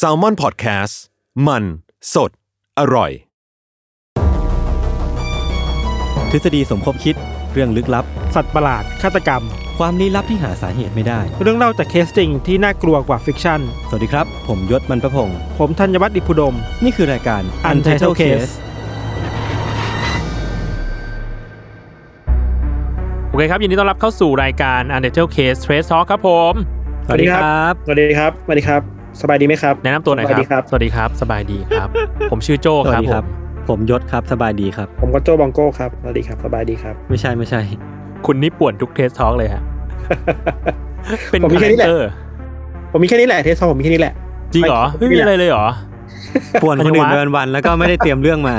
s a l m o n PODCAST มัน สด อร่อย ทฤษฎีสมคบคิดเรื่องลึกลับ สัตว์ประหลาด ฆาตกรรม ความลี้ลับที่หาสาเหตุไม่ได้ เรื่องเล่าจากเคสจริงที่น่ากลัวกว่า fiction สวัสดีครับ ผมยศมันประพงศ์ผมธัญวัฒน์อิพุดม นี่คือรายการ Untitled Case โอเคครับยินดีต้อนรับเข้าสู่รายการ Untitled Case Trace Talk ครับผมส วัสดีครับ สวัสดีครับ สวัสดีครับ สบายดีไหมครับ แนะนำตัวหน่อยครับสวัสดีครับ สวัสดีครับ สบายดีครับ ผมชื่อโจสวัคสรับดีผครับมผมยศครับ สบายดีครับ ผมก็โจบองโก้ครับ สวัสดีครับ สบายดีครับ ไม่ใช่ไม่ใช่ คุณนี่ป่วนทุกเทสทอ l k เลยฮะ เป็นผมมีคาแค่แรนี้คแหละเตอร์ผมมีแค่นี้แหละเทสซองผมมีแค่นี้แหละ จริงเหรอ ไม่มีอะไรเลยเหรอ ป่วนคนอื่นอะไรวะเดินวันแล้วก็ไม่ได้เตรียมเรื่องมา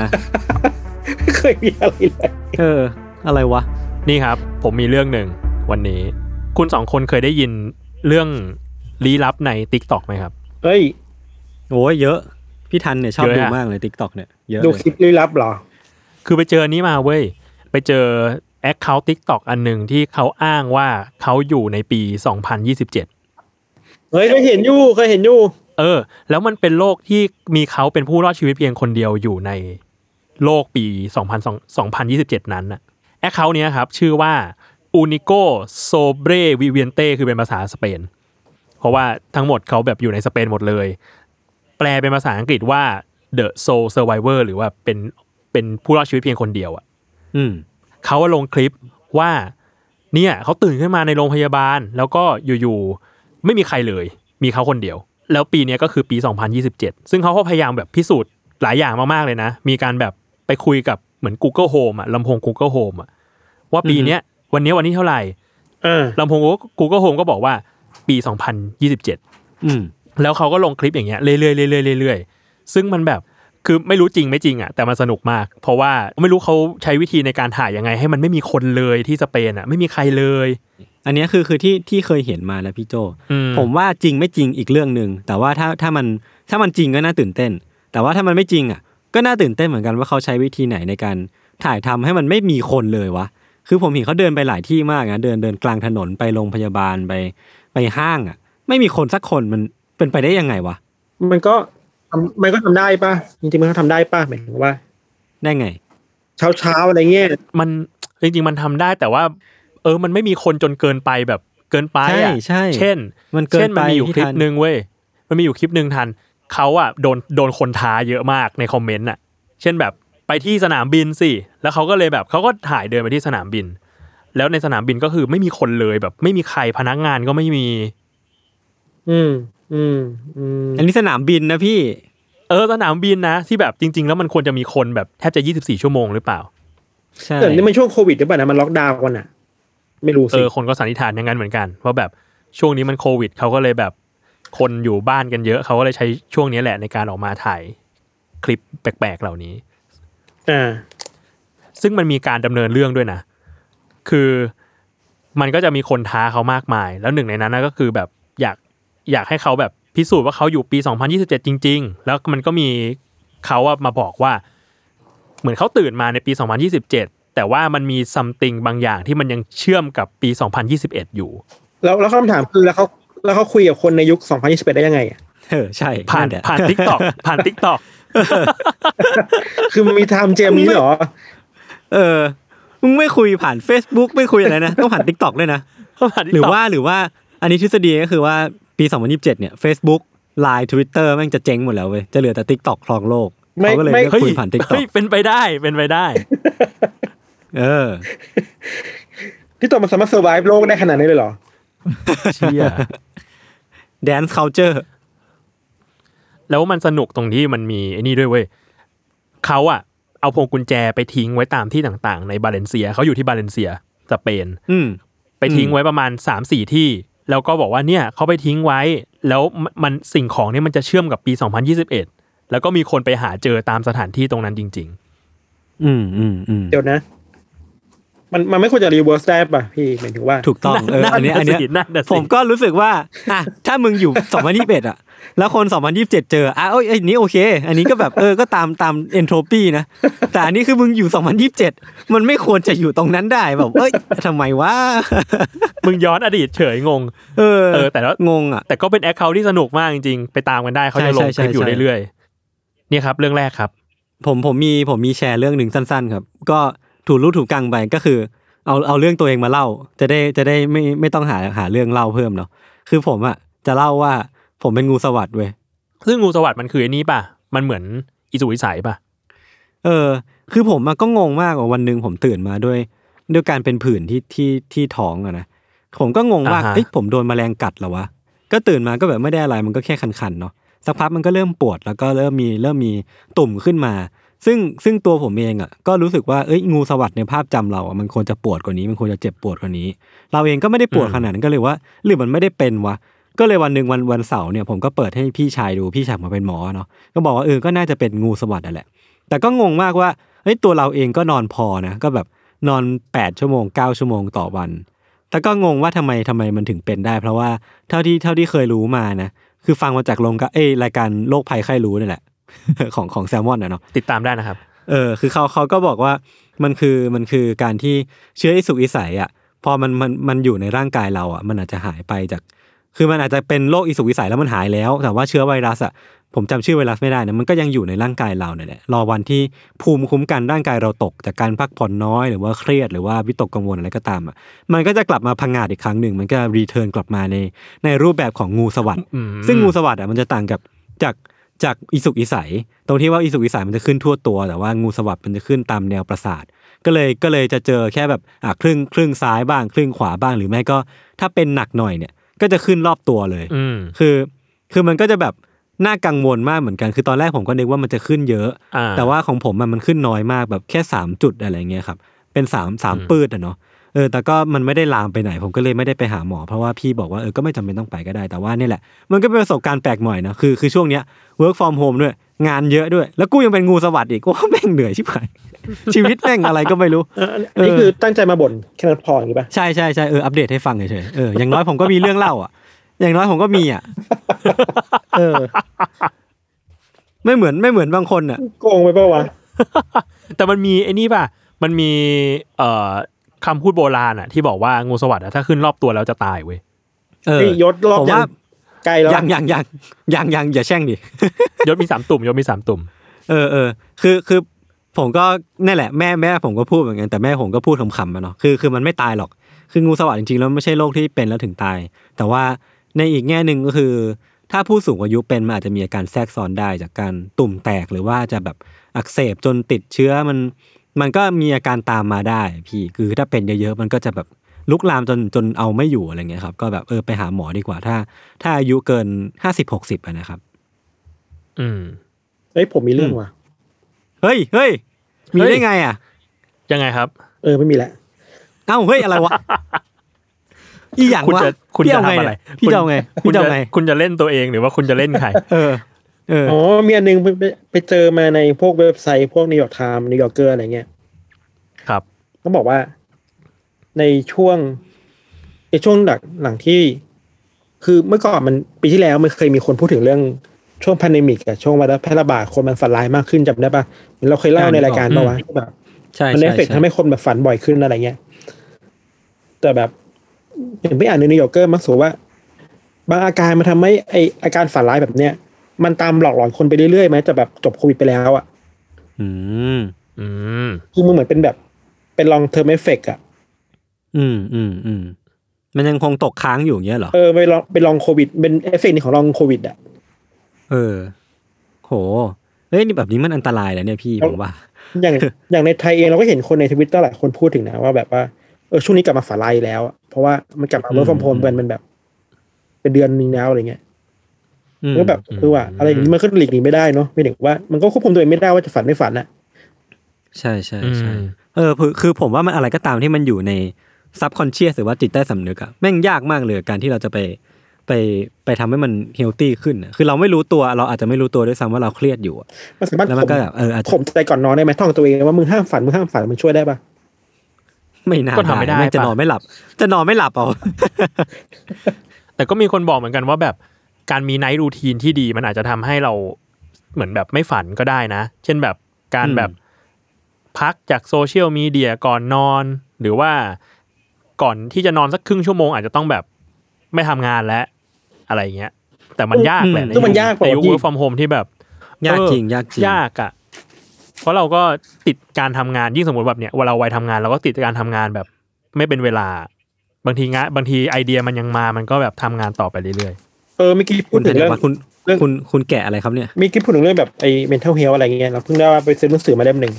ไม่เคยมีอะไรเลยเออ อะไรวะ นี่ครับ ผมมีเรื่องหนึ่งวันนี้ คุณสองคนเคยได้ยิน เรื่องลี้ลับใน TikTok ไหมครับเฮ้ยโอ้ยเยอะ พี่ทันเนี่ยชอบเยอะดูอะ มากเลยทิกตอกเนี่ยเยอะดูเลยคลิปลี้ลับเหรอ คือไปเจออันนี้มาเว้ย ไปเจอ account TikTok อันหนึ่งที่เขาอ้างว่าเขาอยู่ในปี 2027 เฮ้ยเคยเห็นอยู่เคยเห็นอยู่ เออ แล้วมันเป็นโลกที่มีเขาเป็นผู้รอดชีวิตเพียงคนเดียวอยู่ในโลกปี 2027 นั้นน่ะแอคเคาท์เนี้ยครับ ชื่อว่า Unico Sobre Viviente คือเป็นภาษาสเปน เพราะว่าทั้งหมดเขาแบบอยู่ในสเปนหมดเลย แปลเป็นภาษาอังกฤษว่า The Soul Survivor หรือว่าเป็นเป็นผู้รอดชีวิตเพียงคนเดียวอะอืมเขาลงคลิปว่า เนี่ยเขาตื่นขึ้นมาในโรงพยาบาล แล้วก็อยู่ๆไม่มีใครเลย มีเขาคนเดียว แล้วปีเนี้ยก็คือปี 2027 ซึ่งเขาก็พยายามแบบพิสูจน์หลายอย่างมากๆเลยนะ มีการแบบไปคุยกับเหมือน Google Home อะลำโพง Google Home อะว่าปีเนี้ย วันเนี้ยวันนี้เท่าไหร่อ่าลำโพง Google Home ก็บอกว่าปี2027อืมแล้วเขาก็ลงคลิปอย่างเงี้ยเรื่อยๆเรื่อยๆเรื่อยๆซึ่งมันแบบคือไม่รู้จริงไม่จริงอะแต่มันสนุกมาก เพราะว่าไม่รู้เขาใช้วิธีในการถ่ายยังไง ให้มันไม่มีคนเลยที่สเปนอะ ไม่มีใครเลย อันเนี้ยคือคือที่ที่เคยเห็นมาแล้วพี่โจอืมผมว่าจริงไม่จริงอีกเรื่องหนึ่งแต่ว่าถ้าถ้ามันถ้ามันจริงก็น่าตื่นเต้น แต่ว่าถ้ามันไม่จริงอะ ก็น่าตื่นเต้นเหมือนกันว่าเขาใช้วิธีไหนในการถ่ายทำให้มันไม่มีคนเลยวะ คือผมเห็นเขาเดินไปหลายที่มากนะเดินเดินกลางถนนไปโรงพยาบาลไปไปห้างอะ ไม่มีคนสักคนมันเป็นไปได้ยังไงวะมันก็ทำมันก็ทำได้ป่ะจริงๆมันก็ทำได้ป่ะหมายถึงว่า ได้ไง เช้าเช้าๆอะไรเงี้ยมันจริงๆมันทำได้แต่ว่า เออมันไม่มีคนจนเกินไปแบบเกินไปอะใช่ใช่เช่น มันเกินเช่นมันมีอยู่ไปพี่คลิปทันหนึ่งเว้ยมันมีอยู่คลิปหนึ่งทันเขาอะโดนโดนคนท้าเยอะมากในคอมเมนต์อะ เช่นแบบ ไปที่สนามบินสิ แล้วเขาก็เลยแบบเขาก็ถ่ายเดินไปที่สนามบิน แล้วในสนามบินก็คือไม่มีคนเลยแบบ ไม่มีใครพนักงานก็ไม่มี อืม อืม อืม อันนี้สนามบินนะพี่ เออสนามบินนะที่แบบจริง ๆ แล้วมันควรจะมีคนแบบแทบจะ 24 ชั่วโมงหรือเปล่า ใช่แต่นี่มันช่วงโควิดหรือเปล่านะมันล็อกดาวน์กันอะไม่รู้เอสิอคนก็สันนิษฐานอย่างนั้นเหมือนกันว่าแบบช่วงนี้มันโควิดเขาก็เลยแบบคนอยู่บ้านกันเยอะเขาก็เลยใช้ช่วงนี้แหละในการออกมาถ่ายคลิปแปลกๆเหล่านี้ อ่าซึ่งมันมีการดำเนินเรื่องด้วยนะ คือมันก็จะมีคนท้าเขามากมาย แล้วหนึ่งในนั้นนะก็คือแบบอยากอยากให้เขาแบบพิสูจน์ว่าเขาอยู่ปี 2027 จริง ๆ แล้วมันก็มีเขาอะมาบอกว่า เหมือนเขาตื่นมาในปี 2027 แต่ว่ามันมี something บางอย่างที่มันยังเชื่อมกับปี 2021 อยู่ แล้วแล้วคำถามคือแล้วเขาแล้วเขาคุยกับคนในยุค 2021 ได้ยังไงอะเออใช่ผ่านแหละผ่าน TikTok ผ่าน TikTok คือมันมี time machine เหรอ เออ มึงไม่คุยผ่าน Facebook ไม่คุยอะไรนะ ต้องผ่าน Tik t o อกด้วยนะผ่านหรือ TikTok ว่าหรือว่า อันนี้ทฤษฎีก็คือว่าปี 2027 เนี่ย Facebook Line Twitter แม่งจะเจ๊งหมดแล้วเว้ย จะเหลือแต่ Tik t o อกครองโลกไม่เขาก็เลยไม่เลือกเฮ้ยคุยผ่าน Tik t o เฮ้อกยเป็นไปได้เป็นไปได้ เออที่ตัวมันสามารถเซอร์ไ e โลกได้ขนาดนี้เลยเหรอ เชี่ย Dance Culture แล้วมันสนุกตรงที่มันมีไอ้นี่ด้วยเว้ยเขาอะเอาพวงกุญแจไปทิ้งไว้ตามที่ต่างๆ ในบาเลนเซียเขาอยู่ที่บาเลนเซียสเปนอืมไปทิ้งไว้ประมาณสามสี่ที่ แล้วก็บอกว่าเนี่ยเขาไปทิ้งไว้ แล้วมันมันสิ่งของเนี่ยมันจะเชื่อมกับปี 2021 แล้วก็มีคนไปหาเจอตามสถานที่ตรงนั้นจริงอืมอืมอืมเดี๋ยวนะมันมันไม่ควรจะ reverse ได้ป่ะพี่หมายถึงว่าถูกต้องเออนั่นอันเนี้ยน่ะอันเนี้ยสินั่นน่ะสิผมก็รู้สึกว่าอะถ้ามึงอยู่2021อะ แล้วคน 2027 เจออะเอ้ยอันนี้โอเค อันนี้ก็แบบเออก็ตามตาม entropy นะ แต่อันนี้คือมึงอยู่ 2027 มันไม่ควรจะอยู่ตรงนั้นได้แบบเอ้ยทำไมวะๆมึงย้อนอดีตเฉยงงเออเออ แต่แล้วงงอะแต่ก็เป็นแอคเคาท์ที่สนุกมากจริงๆ ไปตามกันได้เขาจะลงใช่คลิปอยู่ใช่ใช่เรื่อยๆเนี่ยครับ เรื่องแรกครับ ผมผมมีผมมีแชร์เรื่องหนึ่งสั้น ๆ ครับ ก็ถูกรู้ถูกกังไปก็คือ เอาเอาเรื่องตัวเองมาเล่า จะได้จะได้ไม่ไม่ต้องหาหาเรื่องเล่าเพิ่มเนาะคือผมอะจะเล่าว่า ผมเป็นงูสวัสด์เว้ยซึ่งงูสวัสด์มันคือไอ้นี้ป่ะ มันเหมือนอิสุวิสัยป่ะ เออ คือผมอะก็งงมากว่าวันหนึ่งผมตื่นมาด้วย ด้วยการเป็นผื่นที่ที่ที่ท้องอะนะผมก็งงว่าอ่าฮะเอ้ยผมโดนแมลงกัดเหรอวะก็ตื่นมาก็แบบไม่ได้อะไรมันก็แค่คันๆเนาะสักพักมันก็เริ่มปวดแล้วก็เริ่มมีเริ่มมีตุ่มขึ้นมา ซึ่งซึ่งตัวผมเองอะก็รู้สึกว่าเอ้ยงูสวัสด์ในภาพจำเราอะมันควรจะปวดกว่านี้ มันควรจะเจ็บปวดกว่านี้ เราเองก็ไม่ได้ปวดขนาดนั้นก็เลยว่า หรือมันไม่ได้เป็นวะ ก็เลยวันหนึ่งวันวันเสาร์เนี่ยผมก็เปิดให้พี่ชายดูพี่ชายผมเป็นหมอเนาะก็บอกว่าเออก็น่าจะเป็นงูสวัสด์นั่นแหละ แต่ก็งงมากว่าเฮ้ยตัวเราเองก็นอนพอนะก็แบบนอนแปดชั่วโมงเก้าชั่วโมงต่อวัน แต่ก็งงว่าทำไมทำไมมันถึงเป็นได้ เพราะว่าเท่าที่เท่าที่เคยรู้มานะคือฟังมาจากลงกะเอ้ยรายการโรคภัยไข้รู้นี่แหละ ของของแซลมอนนะเนาะติดตามได้นะครับ เออ คือเขาเขาก็บอกว่ามันคือมันคือการที่เชื้ออีสุกอีใสอะพอมันมันมันอยู่ในร่างกายเราอะ มันอาจจะหายไปจาก คือมันอาจจะเป็นโรคอีสุกอีใสแล้วมันหายแล้ว แต่ว่าเชื้อไวรัสอะผมจำชื่อไวรัสไม่ได้นะมันก็ยังอยู่ในร่างกายเราเนี่ยแหละรอวันที่ภูมิคุ้มกันร่างกายเราตก จากการพักผ่อนน้อยหรือว่าเครียดหรือว่าวิตกกังวลอะไรก็ตามอะมันก็จะกลับมาพังงาดอีกครั้งหนึ่งมันก็ return กลับมาในในรูปแบบของงูสวัสด์อืมซึ่งงูสวัสด์อะมันจะต่างกับจากจากอีสุกอีใส ตรงที่ว่าอีสุกอีใสมันจะขึ้นทั่วตัว แต่ว่างูสวัสด์มันจะขึ้นตามแนวประสาทก็เลยก็เลยจะเจอแค่แบบอะครึ่งครึ่งซ้ายบ้าง ครึ่งขวาบ้างหรือไม่ก็ถ้าเป็นหนักหน่อยเนี่ย ก็จะขึ้นรอบตัวเลย อืม คือ คือมันก็จะแบบน่ากังวลมากเหมือนกัน คือตอนแรกผมก็นึกว่ามันจะขึ้นเยอะ อ่า แต่ว่าของผมอะมันขึ้นน้อยมากแบบแค่สามจุดอะไรเงี้ยครับ เป็นสามสามอืมปืดอะเนาะ เออ แต่ก็มันไม่ได้ลามไปไหน ผมก็เลยไม่ได้ไปหาหมอ เพราะว่าพี่บอกว่าเออ ก็ไม่จำเป็นต้องไปก็ได้ แต่ว่านี่แหละ มันก็เป็นประสบการณ์แปลกใหม่นะ คือ คือช่วงเนี้ย work from home ด้วย งานเยอะด้วย แล้วกูยังเป็นงูสวัสด์อีกว่าแม่งเหนื่อยชิบหาย ชีวิตแม่งอะไรก็ไม่รู้เอออันนี้คือตั้งใจมาบ่นแค่นั้นพออย่างนี้ป่ะใช่ใช่ใช่เอออัปเดตให้ฟังเฉยๆเอออย่างน้อยผมก็มีเรื่องเล่าอะ อย่างน้อยผมก็มีอะเออ ไม่เหมือนไม่เหมือนบางคนอะโกงไปเปล่าวะแต่มันมีไอ้นี่ป่ะ มันมี เอ่อคำพูดโบราณอะ ที่บอกว่างูสวัสด์อะถ้าขึ้นรอบตัวแล้วจะตายเว้ยเออนี่ยศรอบผมยัว่างไกลแล้วยังยังยังยังยังอย่าแช่งดิยศมีสามตุ่มยศมีสามตุ่มเออเออคือคือ ผมก็นั่นแหละแม่แม่ผมก็พูดเหมือนกันแต่แม่ผมก็พูดขำๆมาเนาะคือคือมันไม่ตายหรอก คืองูสวัสด์จริงๆแล้วไม่ใช่โรคที่เป็นแล้วถึงตาย แต่ว่าในอีกแง่หนึ่งก็คือ ถ้าผู้สูงอายุเป็นมันอาจจะมีอาการแทรกซ้อนได้จากการตุ่มแตกหรือว่าจะแบบอักเสบจนติดเชื้อมัน มันก็มีอาการตามมาได้ พี่คือถ้าเป็นเยอะๆมันก็จะแบบลุกลามจนจนเอาไม่อยู่อะไรเงี้ยครับ ก็แบบเออไปหาหมอดีกว่าถ้า ถ้าอายุเกินห้าสิบหกสิบนะครับ อืมเฮ้ยผมมีเรื่องว่ะ เฮ้ยเฮ้ยมีเฮ้ยได้ไงอะ ยังไงครับ เออไม่มีแหละเอ้าเฮ้ยอะไรวะอีหยังคุณวะจะคุณพี่จะเอาไงทำอะไรเนี่ยพี่จะเอาไงคุณพี่จะจะเอาไง คุณจะเล่นตัวเองหรือว่าคุณจะเล่นใครเออเอออ๋อมีอันนึงไปไปไปเจอมาในพวกเว็บไซต์พวก New York Times New Yorker อะไรเงี้ยครับต้องบอกว่า ในช่วงในช่วงหลังหลังที่ คือเมื่อก่อนมันปีที่แล้วมันเคยมีคนพูดถึงเรื่อง ช่วง pandemic อะช่วงไวรัสแพร่ระบาดคนมันฝันร้ายมากขึ้นจำได้ปะเหมือนเราเคยเล่าในรายการปะวะที่แบบใช่มันใช่เอฟเฟกต์ใช่ทำให้คนแบบฝันบ่อยขึ้นอะไรเงี้ยแต่แบบเห็นไปอ่านใน New Yorker มักสูว่า บางอาการมันทำให้ไออาการฝันร้ายแบบเนี้ยมันตามหลอกหลอนคนไปเรื่อยๆไหมจะแบบจบโควิดไปแล้วอะ อืม อืมคือมันเหมือนเป็นแบบ เป็น long-term effect อะ อืมอืมอืมมันยังคงตกค้างอยู่อย่างเงี้ยเหรอ เออไป long ไป long โควิด เป็นเอฟเฟกต์ของ long โควิดอะ เออ โห เฮ้ยนี่แบบนี้มันอันตรายแล้วเนี่ยพี่ผมว่า อย่างอย่างในไทยเองเราก็เห็นคนในทวิตเตอร์หลายคนพูดถึงนะว่าแบบว่าเออช่วงนี้กลับมาฝันร้ายแล้วอะเพราะว่ามันกลับมา work from home กันเป็นแบบ เป็นเดือนนึงแล้วอะไรเงี้ยอืมก็แบบคือว่า อะไรอย่างนี้มันก็หลีกหนีไม่ได้เนาะไม่ถึงว่ามันก็ควบคุมตัวเองไม่ได้ว่าจะฝันไม่ฝันอะใช่ใช่อืใช่มเออคือคือผมว่ามันอะไรก็ตามที่มันอยู่ใน subconscious หรือว่าจิตใต้สำนึกอะแม่งยากมากเลยการที่เราจะไป ไปไปทำให้มัน healthy ขึ้นอะคือเราไม่รู้ตัวเราอาจจะไม่รู้ตัวด้วยซ้ำว่าเราเครียดอยู่อะมันสามารถแล้วมันก็แบบเอออาจจะข่มใจก่อนนอนได้ไหมท่องตัวเองว่ามึงห้ามฝันมึงห้ามฝันมันช่วยได้ปะไม่น่าก็ทำไม่ได้แงจะปะนอนไม่หลับ จะนอนไม่หลับเอาแต่ก็มีคนบอกเหมือนกันว่าแบบการมีไนท์รูทีนที่ดีมันอาจจะทำให้เราเหมือนแบบไม่ฝันก็ได้นะ เช่นแบบการอืมแบบพักจากโซเชียลมีเดียก่อนนอน หรือว่าก่อนที่จะนอนสักครึ่งชั่วโมงอาจจะต้องแบบไม่ทำงานแล้ว อะไรเงี้ย แต่มันยากแหละในซึ่งมันยากในยุคกว่าที่ work from home ที่แบบ ยากเออจริงยากจริงยากอะเพราะเราก็ติดการทำงานยิ่งสมมติแบบเนี้ยเวลาเราวัยทำงานเราก็ติดการทำงานแบบ ไม่เป็นเวลา บางทีงานบางทีไอเดียมันยังมามันก็แบบทำงานต่อไปเรื่อยเออเมื่อกี้พูคุดณถึธังญเรื่องวัฒน์คุณเรื่องคุณคุณแกะอะไรครับเนี่ยเมื่อกี้พูดถึงเรื่องแบบไอ้ mental health อะไรเงี้ยเราเพิ่งได้ว่าไปซื้อหนังสือมาเล่มหนึ่ง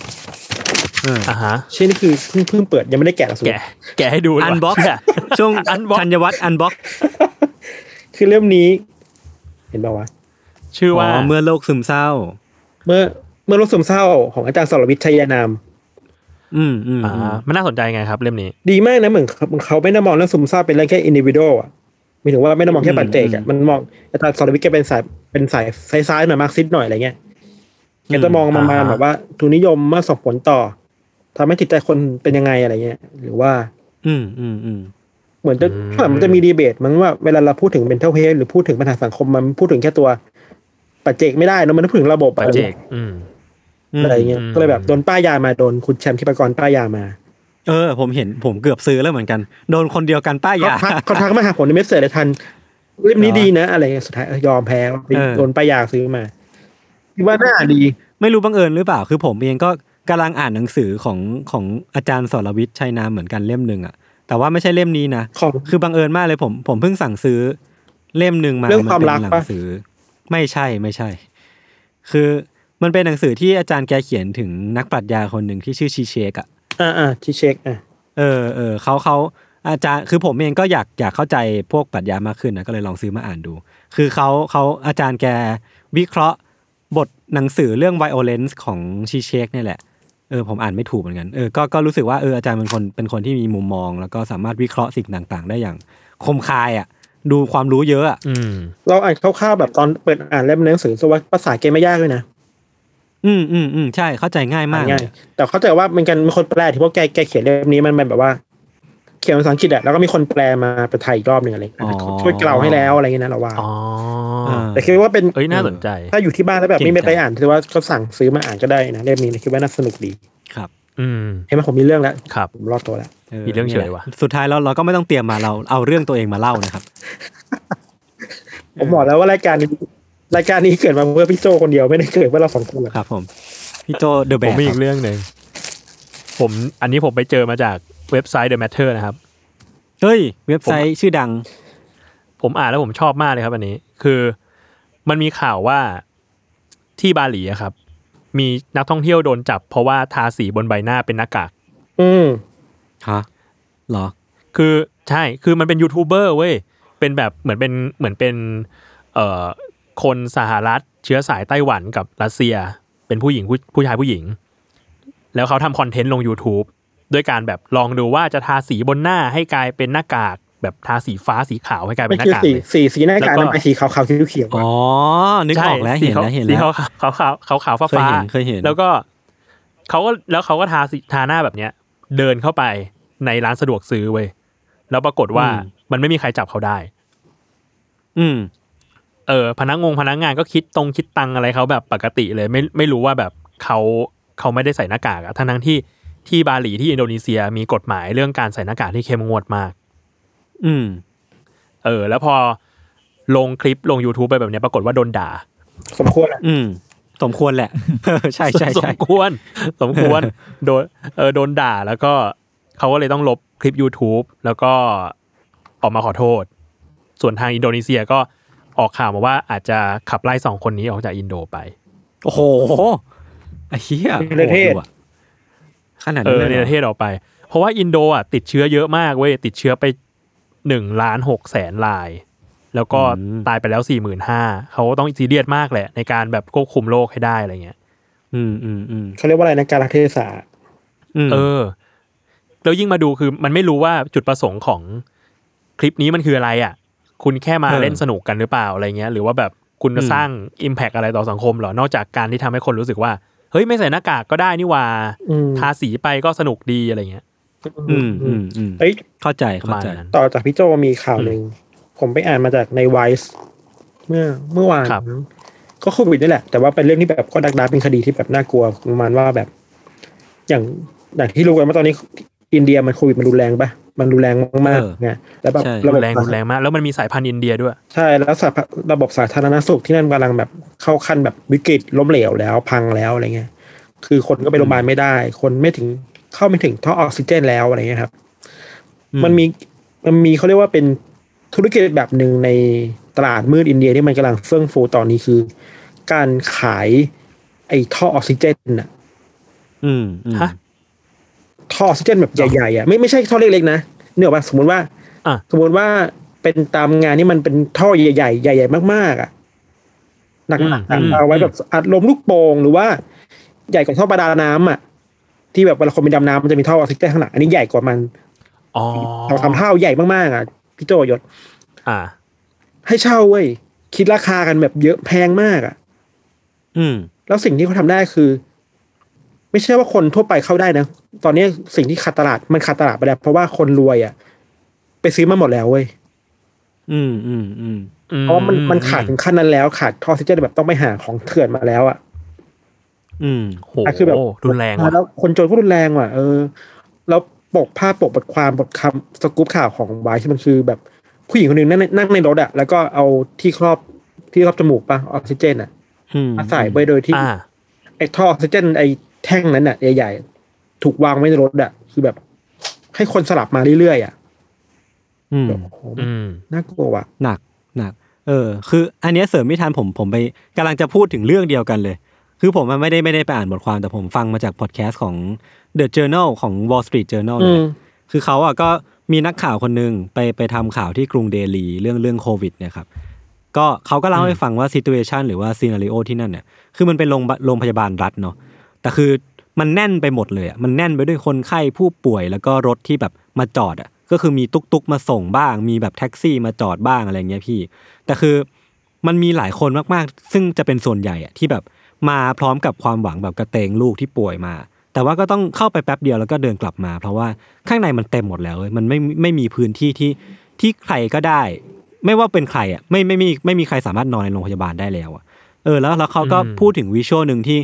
เออๆอะฮะเช่นนี่คือเพิ่งเพิ่งเปิดยังไม่ได้แกะหนังสือแกะแกะให้ดูอันบ็อกเชี่ยช่วง Unbox ธัญวัฒน์อันบ็อก คือเล่มนี้ เห็นป่าวะชื่ออ๋ว่าอเมื่อโลกซึมเศร้า เมื่อเมื่อโรคซึมเศร้าของอาจารย์สรวิทย์ชัยนาม อืมอืมอ่าอืมมันน่าสนใจไงครับ เล่มนี้ ดีมากนะเหมือนเขาเขาไม่ได้มองเรื่องซึมเศร้าเป็นเรื่องแค่ individual อะหมายถึงว่าไม่ได้มองแค่ปัจเจกอะมันมองอาจารย์สรวิทย์แกเป็นสายเป็นสายซ้ายๆหน่อยมาร์กซิสหน่อยอะไรเงี้ยแกจะมองมันมาอ่าฮะแบบว่าทุนนิยมมาส่งผลต่อทำให้จิตใจคนเป็นยังไงอะไรเงี้ย หรือว่า อืมอืมอืม เหมือนจะอืมถ้ามันจะมีดีเบตมั้งว่าเวลาเราพูดถึง mental health หรือพูดถึงปัญหาสังคมมันพูดถึงแค่ตัวปัจเจกไม่ได้เนอะมันต้องพูดถึงระบบปัจเจกอืมอะไรเงี้ยอืมก็เลยแบบโดนป้ายยามาโดนคุณแชมป์ทิปกรป้ายยามา เออ ผมเห็นผมเกือบซื้อแล้วเหมือนกัน โดนคนเดียวกันป้ายเขายาทักเขาทักมาหาผมในเมสเซจเลยทันเล่มนี้เหรอดีนะ อะไรเงี้ยสุดท้ายเออยอมแพ้เออโดนป้ายยาซื้อมาคิดว่าน่าดี ไม่รู้บังเอิญหรือเปล่าคือผมเองก็กำลังอ่านหนังสือของของอาจารย์สรวิทย์ชัยนามเหมือนกันเล่มหนึ่งอะ แต่ว่าไม่ใช่เล่มนี้นะของคือบังเอิญมากเลยผม ผมเพิ่งสั่งซื้อ เล่มหนึ่งมาเรื่องความนป็นรักหนัปะสือ ไม่ใช่ไม่ใช่ คือมันเป็นหนังสือที่อาจารย์แกเขียนถึงนักปรัชญาคนหนึ่งที่ชื่อชีเชกอะอ่าอ่าที่เช็คอะเออเออเขาเขาอาจารย์คือผมเองก็อยากอยากเข้าใจพวกปรัชญามากขึ้นนะก็เลยลองซื้อมาอ่านดู คือเขาเขาอาจารย์แกวิเคราะห์บทหนังสือเรื่อง violence ของชีเชกเนี่ยแหละเออผมอ่านไม่ถูกเหมือนกันเออก็ก็รู้สึกว่าเอออาจารย์เป็นคนเป็นคนที่มีมุมมอง แล้วก็สามารถวิเคราะห์สิ่งต่าง ๆ ได้อย่างคมคายอะดูความรู้เยอะอะอืมเราอ่านคร่าวๆแบบตอนเปิดอ่านเล่มหนังสือสว่าภาษาเกมไม่ยากด้วยนะอืมอืมอืมใช่เข้าใจง่ายมากง่ายเลยแต่เข้าใจว่ามันกันมีคนแปลที่พวกแกแกเขียนเล่มนี้มันเป็นแบบว่า เขียนภาษาอังกฤษอะแล้วก็มีคนแปลมาเป็นไทยอีกรอบหนึ่งอะไรเงี้ยช่วยเกลาให้แล้วอะไรเงี้ยนะเราว่าอ๋ออ่าแต่คิดว่าเป็นเอ้ยน่าสนใจ ถ้าอยู่ที่บ้านแล้วแบบเก่งไม่จังไปอ่านถือว่าก็สั่งซื้อมาอ่านก็ได้นะเล่มนี้นะคิดว่าน่าสนุกดีครับ อืมเห็นไหมผมมีเรื่องแล้วครับผมรอดตัวแล้วมีเรื่องเฉยว่ะสุดท้ายแล้วเราก็ไม่ต้องเตรียมมาเราเอาเรื่องตัวเองมาเล่านะครับ ผมบอกแล้วว่ารายการนี้รายการนี้เกิดมาเพื่อพี่โจคนเดียวไม่ได้เกิดเพื่อเราสองคนหรอกครับ ผมพี่โจเดอะแบผมกมีอีกเรื่องหนึ่งผมอันนี้ผมไปเจอมาจาก เว็บไซต์ The Matter นะครับ เฮ้ย เว็บไซต์ชื่อดัง ผมอ่านแล้วผมชอบมากเลยครับอันนี้ คือมันมีข่าวว่าที่บาหลีอะครับ มีนักท่องเที่ยวโดนจับ เพราะว่าทาสีบนใบหน้าเป็นหน้ากาก อืมฮะเหรอ คือใช่ คือมันเป็นยูทูบเบอร์เว้ย เป็นแบบเหมือนเป็นเหมือนเป็น เอ่อคนสหรัฐเชื้อสายไต้หวันกับรัสเซีย เป็นผู้หญิงผู้ผู้ชายผู้หญิง แล้วเขาทำคอนเทนต์ลง YouTube ด้วยการแบบลองดูว่าจะทาสีบนหน้าให้กลายเป็นหน้ากากแบบทาสีฟ้าสีขาวให้กลายเป็ไม่นหน้าคือกากสีเลยสีสีหน้ากากแล้วก็มันเป็นสีขาวๆเขียวๆอ๋อะอนึกออกแล้วใช่เห็นแล้วสีเห็นสีแล้วขาวขาวขาวขาวขาวฟ้าเคยฟ้าเห็นเคยเห็นแล้วก็เขาก็แล้วเขาก็ทาสีทาหน้าแบบเนี้ย เดินเข้าไปในร้านสะดวกซื้อเว้ยแล้วปรากฏว่ามันไม่มีใครจับเขาได้ อืม เออ พนักงงพนักงานก็คิดตรงคิดตังอะไรเขาแบบปกติเลย ไม่ไม่รู้ว่าแบบเขาเขาไม่ได้ใส่หน้ากากอะทั้งทั้งที่ ที่บาหลีที่อินโดนีเซียมีกฎหมายเรื่องการใส่หน้ากากที่เข้มงวดมาก อืม เออ แล้วพอลงคลิปลง YouTube ไปแบบเนี้ยปรากฏว่าโดนด่า สมควรอะอืม สมควรแหละ ใช่ใช่สใช่มควร สมควร โดน เออ โดนด่าแล้วก็เขาก็เลยต้องลบคลิป YouTube แล้วก็ออกมาขอโทษ ส่วนทางอินโดนีเซียก็ออกข่าวมาว่าอาจจะขับไล่สองคนนี้ออกจากอินโดไป โอ้โหไอ้เหี้ยในประเทศโหดว่ะ ขนาดเอนั้นอเลยในเหรประเทศออกไป เพราะว่าอินโดอะติดเชื้อเยอะมากเว้ยติดเชื้อไปหนึ่งล้านหกแสนราย แล้วก็ตายไปแล้วสี่หมื่นห้าเขาต้องซีเรียสมากแหละ ในการแบบควบคุมโรคให้ได้อะไรเงี้ย อืมอืมอืมเขาเรียกว่าอะไรนะการรักเทศะอืมเออแล้วยิ่งมาดูคือมันไม่รู้ว่าจุดประสงค์ของคลิปนี้มันคืออะไรอะ คุณแค่มาเออเล่นสนุกกันหรือเปล่าอะไรเงี้ย หรือว่าแบบคุณจะอืมสร้าง Impact อะไรต่อสังคมเหรอนอกจากการที่ทำให้คนรู้สึกว่า เฮ้ยไม่ใส่หน้ากากก็ได้นี่หว่าอืมทาสีไปก็สนุกดีอะไรเงี้ย อืมอืมอืมเอ้ยเข้าใจประเข้ามาณใจนั้นต่อจากพี่โจมีข่าวหนึ่ง ผมไปอ่านมาจากในไวส์เมื่อเมื่อวานครับก็โควิดนี่แหละ แต่ว่าเป็นเรื่องที่แบบก็ดักดาเป็นคดีที่แบบน่ากลัวประมาณว่าแบบ อย่างอย่างที่รู้กันว่าตอนนี้ อินเดียมันโควิดมันรุนแรงปะมันรุนแรงมากเออๆไงแล้วแบบใช่ระรุบบนแรงรุนแรงมาก แล้วมันมีสายพันธุ์อินเดียด้วย ใช่ แล้วสาระบบสาธารณสุขที่นั่นกำลังแบบเข้าขั้นแบบวิกฤตล้มเหลวแล้วพังแล้วอะไรเงี้ย คือคนก็ไปโรงพยาบาลไม่ได้ คนไม่ถึงเข้าไม่ถึงท่อออกซิเจนแล้วอะไรเงี้ยครับอืมันมีมันมีเขาเรียกว่าเป็นธุรกิจแบบหนึ่งในตลาดมืดอินเดียที่มันกำลังเฟื่องฟูตอนนี้คือ การขายไอ้ท่อออกซิเจนน่ะ อืมอืมฮะ ท่อออกซิเจนแบบใหญ่ๆอะไม่ไม่ใช่ท่อเล็กๆนะเนื่ออกป่ะสมมติว่าอะสมมติว่าเป็นตามงานที่มันเป็นท่อใหญ่ๆใหญ่ ๆ มากๆอะหนักอืมๆอะอืมเอาไว้แบบอัดลมลูกโป่งหรือว่าใหญ่กว่าท่อประดาน้ำอะที่แบบเวลาคนไปดำน้ำมันจะมีท่อออกซิเจนข้างหลังอันนี้ใหญ่กว่ามันอ๋อเราทำเท่าใหญ่มากๆอะพี่โจยศอ่า ให้เช่าเว้ยคิดราคากันแบบเยอะแพงมากอะ อืม แล้วสิ่งที่เขาทำได้คือ ไม่ใช่ว่าคนทั่วไปเข้าได้นะ ตอนนี้สิ่งที่ขาดตลาดมันขาดตลาดไปแล้วเพราะว่าคนรวยอะ ไปซื้อมาหมดแล้วเว้ยอืมอืมอืมเพราะว่ามันมันขาดถึงขั้นนั้นแล้ว ขาดท่อออกซิเจนแบบต้องไปหาของเถื่อนมาแล้วอะ อืมโหอะคือแบบรุนแรงว่ะแล้ว คนจนก็รุนแรงว่ะเออแล้วปกภาพปกบทความบทคำสกู๊ปข่าวของวายที่มันคือแบบผู้หญิงคนหนึ่งนั่งในนั่งในรถอะแล้วก็เอาที่ครอบที่ครอบจมูกปะออกซิเจนอะอืมมาใส่ไปโดยที่อ่าไอ้ท่อออกซิเจนไอ้ แท่งนั้นน่ะใหญ่ๆถูกวางไว้ในรถอะคือแบบ ให้คนสลับมาเรื่อยๆอะอืมแบบโอ้โหอืมน่ากลัวว่ะหนักหนัก เออ คือ อันเนี้ยเสริมไม่ทันผมผมไปกำลังจะพูดถึงเรื่องเดียวกันเลย คือผมมันไม่ได้ไม่ได้ไปอ่านบทความแต่ผมฟังมาจากพอดแคสต์ของ The Journal ของ Wall Street Journal อืเลยมคือเขาอะก็มีนักข่าวคนหนึ่งไปไปทำข่าวที่กรุงเดลีเรื่องเรื่องโควิดเนี่ยครับก็เขาก็เล่าให้ฟังว่า situation หรือว่า scenario ที่นั่นเนี่ยคือมันเป็นโรงโรงพยาบาลรัฐเนาะ แต่คือมันแน่นไปหมดเลยอะมันแน่นไปด้วยคนไข้ผู้ป่วยแล้วก็รถที่แบบมาจอดอะก็คือมีตุ๊กตุ๊กมาส่งบ้าง มีแบบแท็กซี่มาจอดบ้างอะไรเงี้ยพี่ แต่คือมันมีหลายคนมากๆ ซึ่งจะเป็นส่วนใหญ่อะที่แบบมาพร้อมกับความหวังแบบกระเตงลูกที่ป่วยมา แต่ว่าก็ต้องเข้าไปแป๊บเดียวแล้วก็เดินกลับมา เพราะว่าข้างในมันเต็มหมดแล้วเว้ยมันไม่ไม่มีพื้นที่ที่ที่ใครก็ได้ ไม่ว่าเป็นใครอะไม่ไม่มีไม่มีใครสามารถนอนในโรงพยาบาลได้แล้วอะเออแล้วแล้วเขาก็อืมพูดถึงวิชวลหนึ่งที่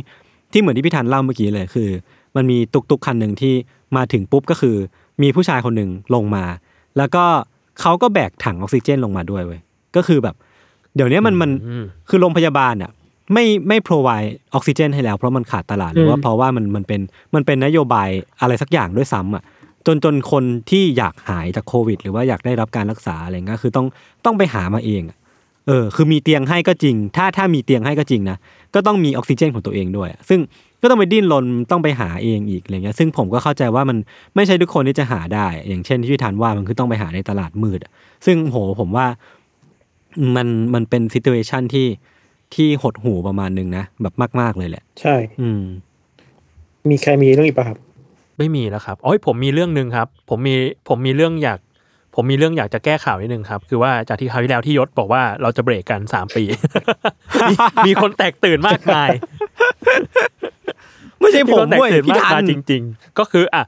ที่เหมือนที่พี่ธันเล่าเมื่อกี้เลยคือ มันมีตุกตุกคันหนึ่งที่มาถึงปุ๊บก็คือ มีผู้ชายคนหนึ่งลงมา แล้วก็เขาก็แบกถังออกซิเจนลงมาด้วยเว้ยก็คือแบบ เดี๋ยวนี้มันมันอืมคือโรงพยาบาลอะไม่ไม่ provide ออกซิเจน ให้แล้ว เพราะมันขาดตลาดหรือว่าอืมเพราะว่ามันมันเป็นมันเป็นนโยบายอะไรสักอย่างด้วยซ้ำอะจนจนคนที่อยากหายจากโควิด หรือว่าอยากได้รับการรักษาอะไรเงี้ยคือต้องต้องไปหามาเองอะ เออคือมีเตียงให้ก็จริง ถ้าถ้ามีเตียงให้ก็จริงนะก็ต้องมีออกซิเจนของตัวเองด้วย ซึ่งก็ต้องไปดิ้นรนต้องไปหาเองอีกอะไรเงี้ยซึ่งผมก็เข้าใจว่ามันไม่ใช่ทุกคนที่จะหาได้ อย่างเช่นที่พี่ธันว่ามันคือต้องไปหาในตลาดมืดอะซึ่งโหผมว่ามันมันเป็นซิ t u เ t ชันที่ที่หดหูประมาณหนึ่งนะแบบมาก ๆเลยแหละ ใช่ อืม มีใครมีเรื่องอีกป่ะครับ ไม่มีแล้วครับโอ้ยผมมีเรื่องหนึ่งครับ ผมมีผมมีเรื่องอยาก ผมมีเรื่องอยากจะแก้ข่าวนิดนึงครับ คือว่าจากที่คราวที่แล้วที่ยศบอกว่าเราจะเบรกกันสามปี มีมีคนแตกตื่นมากมาย ไม่ใช่ผมคนแตกเว้ยตื่นพี่มากทัมายนจริง ๆ ก็คืออะ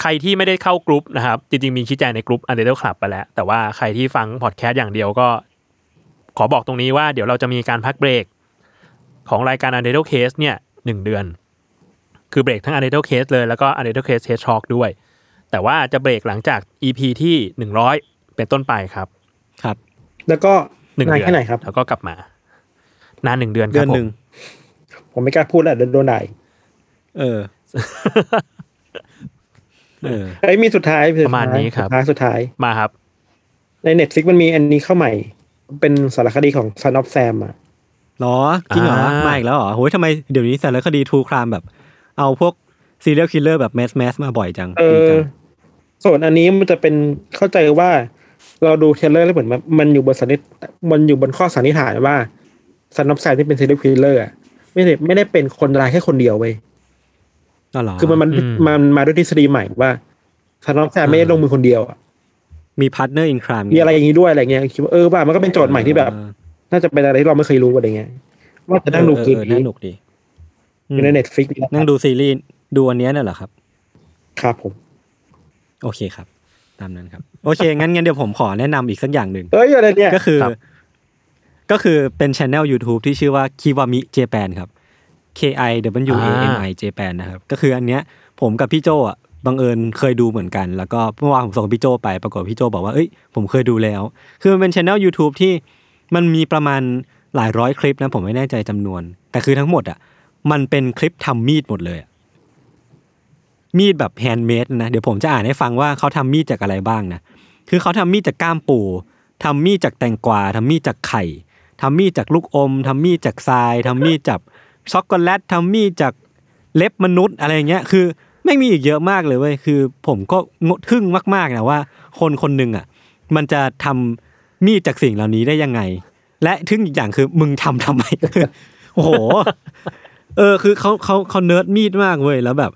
ใครที่ไม่ได้เข้ากรุ๊ปนะครับ จริง ๆ มีชี้แจงในกรุ๊ปอันเดอร์คลับไปแล้ว แต่ว่าใครที่ฟังพอดแคสต์อย่างเดียวก็ ขอบอกตรงนี้ว่าเดี๋ยวเราจะมีการพักเบรก ของรายการ u n d e r t a l Case เนี่ยหนึ่งเดือน คือเบรกทั้ง u n d e r t a l Case เลยแล้วก็ u n d e r t a l Case Test Talk ด้วย แต่ว่าจะเบรกหลังจาก EP ที่หนึ่งร้อยเป็นต้นไปครับ ครับ แล้วก็หนึ่งนานเดือนแค่ไหนครับ แล้วก็กลับมา นานหนึ่งเดือนคเดืรัอบนผหนึ่มงผมไม่กล้าพูดแล้วเดี๋ยวโดนด่าอีกเออเออเอ้ยมีสุดท้ายสุดท้ยประมาณนี้ครับสุดท้ายสุดท้ายมาครับ ใน Netflix มันมีอันนี้เข้าใหม่ เป็นสารคดีของ Son of Sam อะหรอจริงเหรออ่ามมาอีกแล้วเหรอโหยทำไมเดี๋ยวนี้สารคดี true crime แบบ เอาพวก serial killer แบบ mass mass มาบ่อยจังเอดีอจัง ส่วนอันนี้มันจะเป็นเข้าใจว่า เราดู trailer แล้วเหมือนมันมันอยู่บนสันนิษมันอยู่บนข้อสันนิษฐานว่า Son of Sam ที่เป็น serial killer อะไม่ได้ไม่ได้เป็นคนร้ายแค่คนเดียวเว้ยอ๋อเหรอคือมันมันอืมมันมาด้วยทฤษฎีใหม่ว่า Son of Sam ไม่ได้ลงมือคนเดียวอะมี partner in crime มีอะไรอย่างนี้ด้วยอะไรเงี้ยคิดว่าเออว่ามันก็เป็นโจทย์ใหม่ที่แบบ น่าจะเป็นอะไรที่เราไม่เคยรู้อะไรเงี้ยว่าจะนั่งดูคืนนี้น่าสนุกดีอยู่ใน Netflix นั่งดูซีรีส์ดูอันเนี้ยน่ะเหรอครับ ครับผม โอเคครับ ตามนั้นครับ โอเค งั้นงั้นเดี๋ยวผมขอแนะนำอีกสักอย่างหนึ่ง เอ้ยอะไรเนี่ย ก็คือ ครับก็คือเป็นช anel YouTube ที่ชื่อว่า Kiwami Japan ครับ K I W A M I Japan นะครับ ก็คืออันเนี้ยผมกับพี่โจอะบังเอิญเคยดูเหมือนกัน แล้วก็เมื่อวานผมส่งพี่โจไป ปรากฏพี่โจบอกว่า เอ้ย ผมเคยดูแล้ว คือมันเป็นช anel YouTube ที่มันมีประมาณหลายร้อยคลิปนะ ผมไม่แน่ใจจำนวน แต่คือทั้งหมดอะ มันเป็นคลิปทำมีดหมดเลยอะ มีดแบบ handmade นะเดี๋ยวผมจะอ่านให้ฟังว่าเขาทำมีดจากอะไรบ้างนะคือเขาทำมีดจากก้ามปูทำมีดจากแตงกวาทำมีดจากไข่ทำมีดจากลูกอมทำมีดจากทรายทำมีดจากช็อกโกแลตทำมีดจากเล็บมนุษย์อะไรเงี้ยคือไม่มีอีกเยอะมากเลยเว้ยคือ ผมก็งดทึ่งมากๆนะว่า คนคนหนึ่งอะ มันจะทำมีดจากสิ่งเหล่านี้ได้ยังไง และทึ่งอีกอย่างคือมึงทำทำไมโอ้โห เออ คือเขาเขาเขาเนิร์ดมีดมากเว้ยแล้วแบบ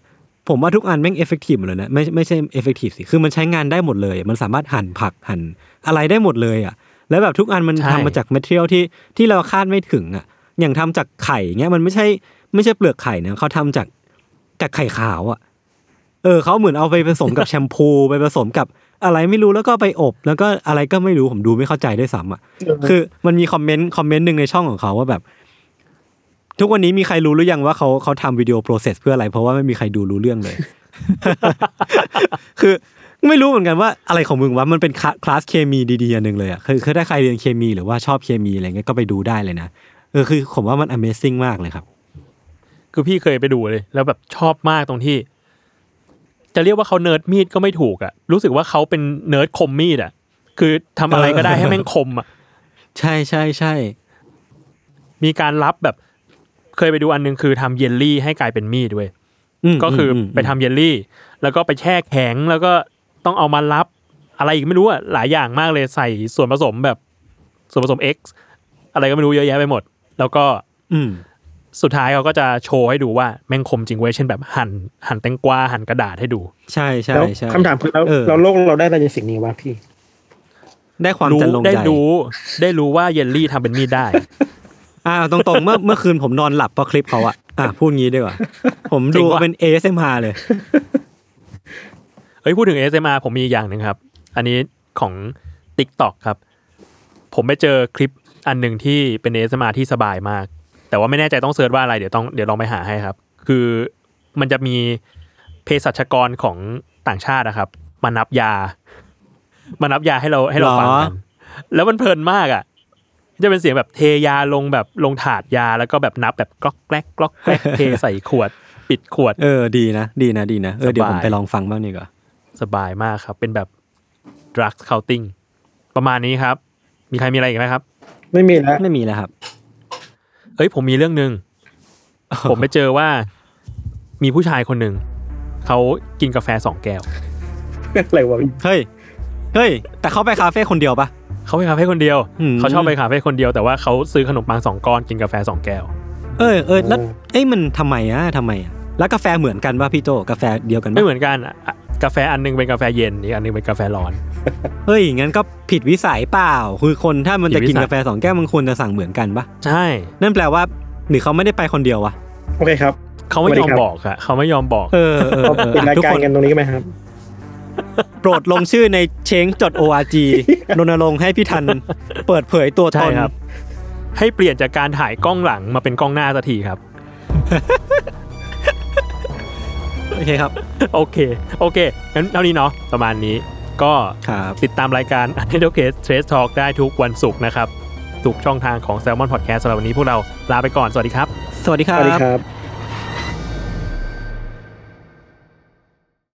ผมว่าทุกอันแม่ง effective หมดเลยนะไม่ไม่ใช่ effective สิคือมันใช้งานได้หมดเลย มันสามารถหั่นผักหั่นอะไรได้หมดเลยอะแล้วแบบทุกอันมันใช่ทำมาจาก material ที่ที่เราคาดไม่ถึงอะอย่างทำจากไข่เงี้ยมันไม่ใช่ไม่ใช่เปลือกไข่นะเขาทำจากจากไข่ขาวอะเออเขาเหมือนเอาไปผสมกับแชมพูไปผสมกับอะไรไม่รู้แล้วก็ไปอบ แล้วก็อะไรก็ไม่รู้ผมดูไม่เข้าใจด้วยซ้ำอะคือมันมีคอมเมนต์คอมเมนต์หนึ่งในช่องของเขาว่าแบบ ทุกวันนี้มีใครรู้หรือยังว่าเขาเขาทำวิดีโอ process เพื่ออะไร เพราะว่าไม่มีใครดูรู้เรื่องเลย คือไม่รู้เหมือนกันว่าอะไรของมึงวะมันเป็นคลาคลาสเคมีดีๆอันหนึ่งเลยอะคือคือถ้าใครเรียนเคมีหรือว่าชอบเคมีอะไรเงี้ยก็ไปดูได้เลยนะเออคือผมว่ามัน Amazing มากเลยครับ คือพี่เคยไปดูเลย แล้วแบบชอบมากตรงที่ จะเรียกว่าเขาเนิร์ดมีดก็ไม่ถูกอะรู้สึกว่าเขาเป็นเนิร์ดคมมีดอะคือทำอะไรก็ได้ให้แม่งคมอะใช่ใช่ใช่ มีการรับแบบ เคยไปดูอันหนึ่งคือทำเยลลี่ให้กลายเป็นมีดด้วยมก็คืออมไปทำเยลลี่ แล้วก็ไปแช่แข็งแล้วก็ต้องเอามารับอะไรอีกไม่รู้อะหลายอย่างมากเลยใส่ส่วนผสมแบบส่วนผสม X อะไรก็ไม่รู้เยอะแยะไปหมด แล้วก็ อืมสุดท้ายเขาก็จะโชว์ให้ดูว่าแม่งคมจริงเว้ยเช่นแบบหั่นหั่นแตงกวาหั่นกระดาษให้ดู ใช่ใช่แล้วใช่คำถามคือเราเออเราโลกเราได้อะไรในสิ่งนี้วะพี่ ได้ความรู้จันลงได้ใจรู้ ได้รู้ว่าเยลลี่ทำเป็นมีดได้ อ่าตรงๆเมื่อเมื่อคืนผมนอนหลับเพราะคลิปเขาอะอะพูดงี้ดีกว่า ผมจริดูงวะเป็น ASMR เลยเฮ้ยพูดถึง ASMR ผมมีอีกอย่างหนึ่งครับ อันนี้ของ TikTok ครับ ผมไปเจอคลิปอันหนึ่งที่เป็น ASMR ที่สบายมาก แต่ว่าไม่แน่ใจต้องเซิร์ชว่าอะไรเดี๋ยวต้องเดี๋ยวลองไปหาให้ครับ คือมันจะมีเภสัชกรของต่างชาตินะครับ มานับยา มานับยาให้เราให้เราฟังกันแล้วมันเพลินมากอะ จะเป็นเสียงแบบเทยาลงแบบลงถาดยาแล้วก็แบบนับแบบกล็อกแกลกกล็อกแกลกเทใส่ขวด ปิดขวด เออดีนะ ดีนะดีนะเออเดี๋ยวผมสบายไปลองฟังบ้างดีกว่าสบายมากครับ เป็นแบบ drug counting ประมาณนี้ครับ มีใครมีอะไรอีกไหมครับ ไม่มีแล้วไม่มีแล้วครับ เอ้ยผมมีเรื่องหนึ่งผมไปเจอว่า มีผู้ชายคนหนึ่งเขากินกาแฟสองแก้วอะไรวะพี่เฮ้ยเฮ้ย แต่เขาไปคาเฟ่คนเดียวปะ เขาไปคาเฟ่คนเดียวอืมเขาชอบไปคาเฟ่คนเดียวแต่ว่าเขาซื้อขนมปังสองก้อนกินกาแฟสองแก้ว เออเออแล้วเอ้ยมันทำไมอะทำไมอะแล้วกาแฟเหมือนกันป่ะพี่โจกาแฟเดียวกันไม่ปะเหมือนกันอะอะกาแฟอันหนึงเป็นกาแฟเย็นอีกอันหนึงเป็นกาแฟร้อนเฮ้ยงั้นก็ผิดวิสัยเปล่า คือคนถ้ามันจะกินผิดวิสัยกาแฟสองแก้วมันควรจะสั่งเหมือนกันปะใช่ นั่นแปลว่า หรือเขาไม่ได้ไปคนเดียววะโอเคครับเขาไม่สวัสดียอมครับบอกอะเขาไม่ยอมบอก เออเออเราเออปิดรายทุกการคนกันตรงนี้กันไหมครับโปรดลงชื่อในเชง .org รณรงค์ให้พี่ทันเปิดเผยตัวตใช่นครับ ให้เปลี่ยนจากการถ่ายกล้องหลังมาเป็นกล้องหน้าสักทีครับโอเคครับ โอเค โอเคงั้นเท่านี้เนาะประมาณนี้ก็ครับติดตามรายการ u n d e r Case Trace Talk ได้ทุกวันศุกร์นะครับทุกช่องทางของ Salmon Podcast สำหรับวันนี้พวกเราลาไปก่อน สวัสดีครับ สวัสดีคสรัวัสดีบครับ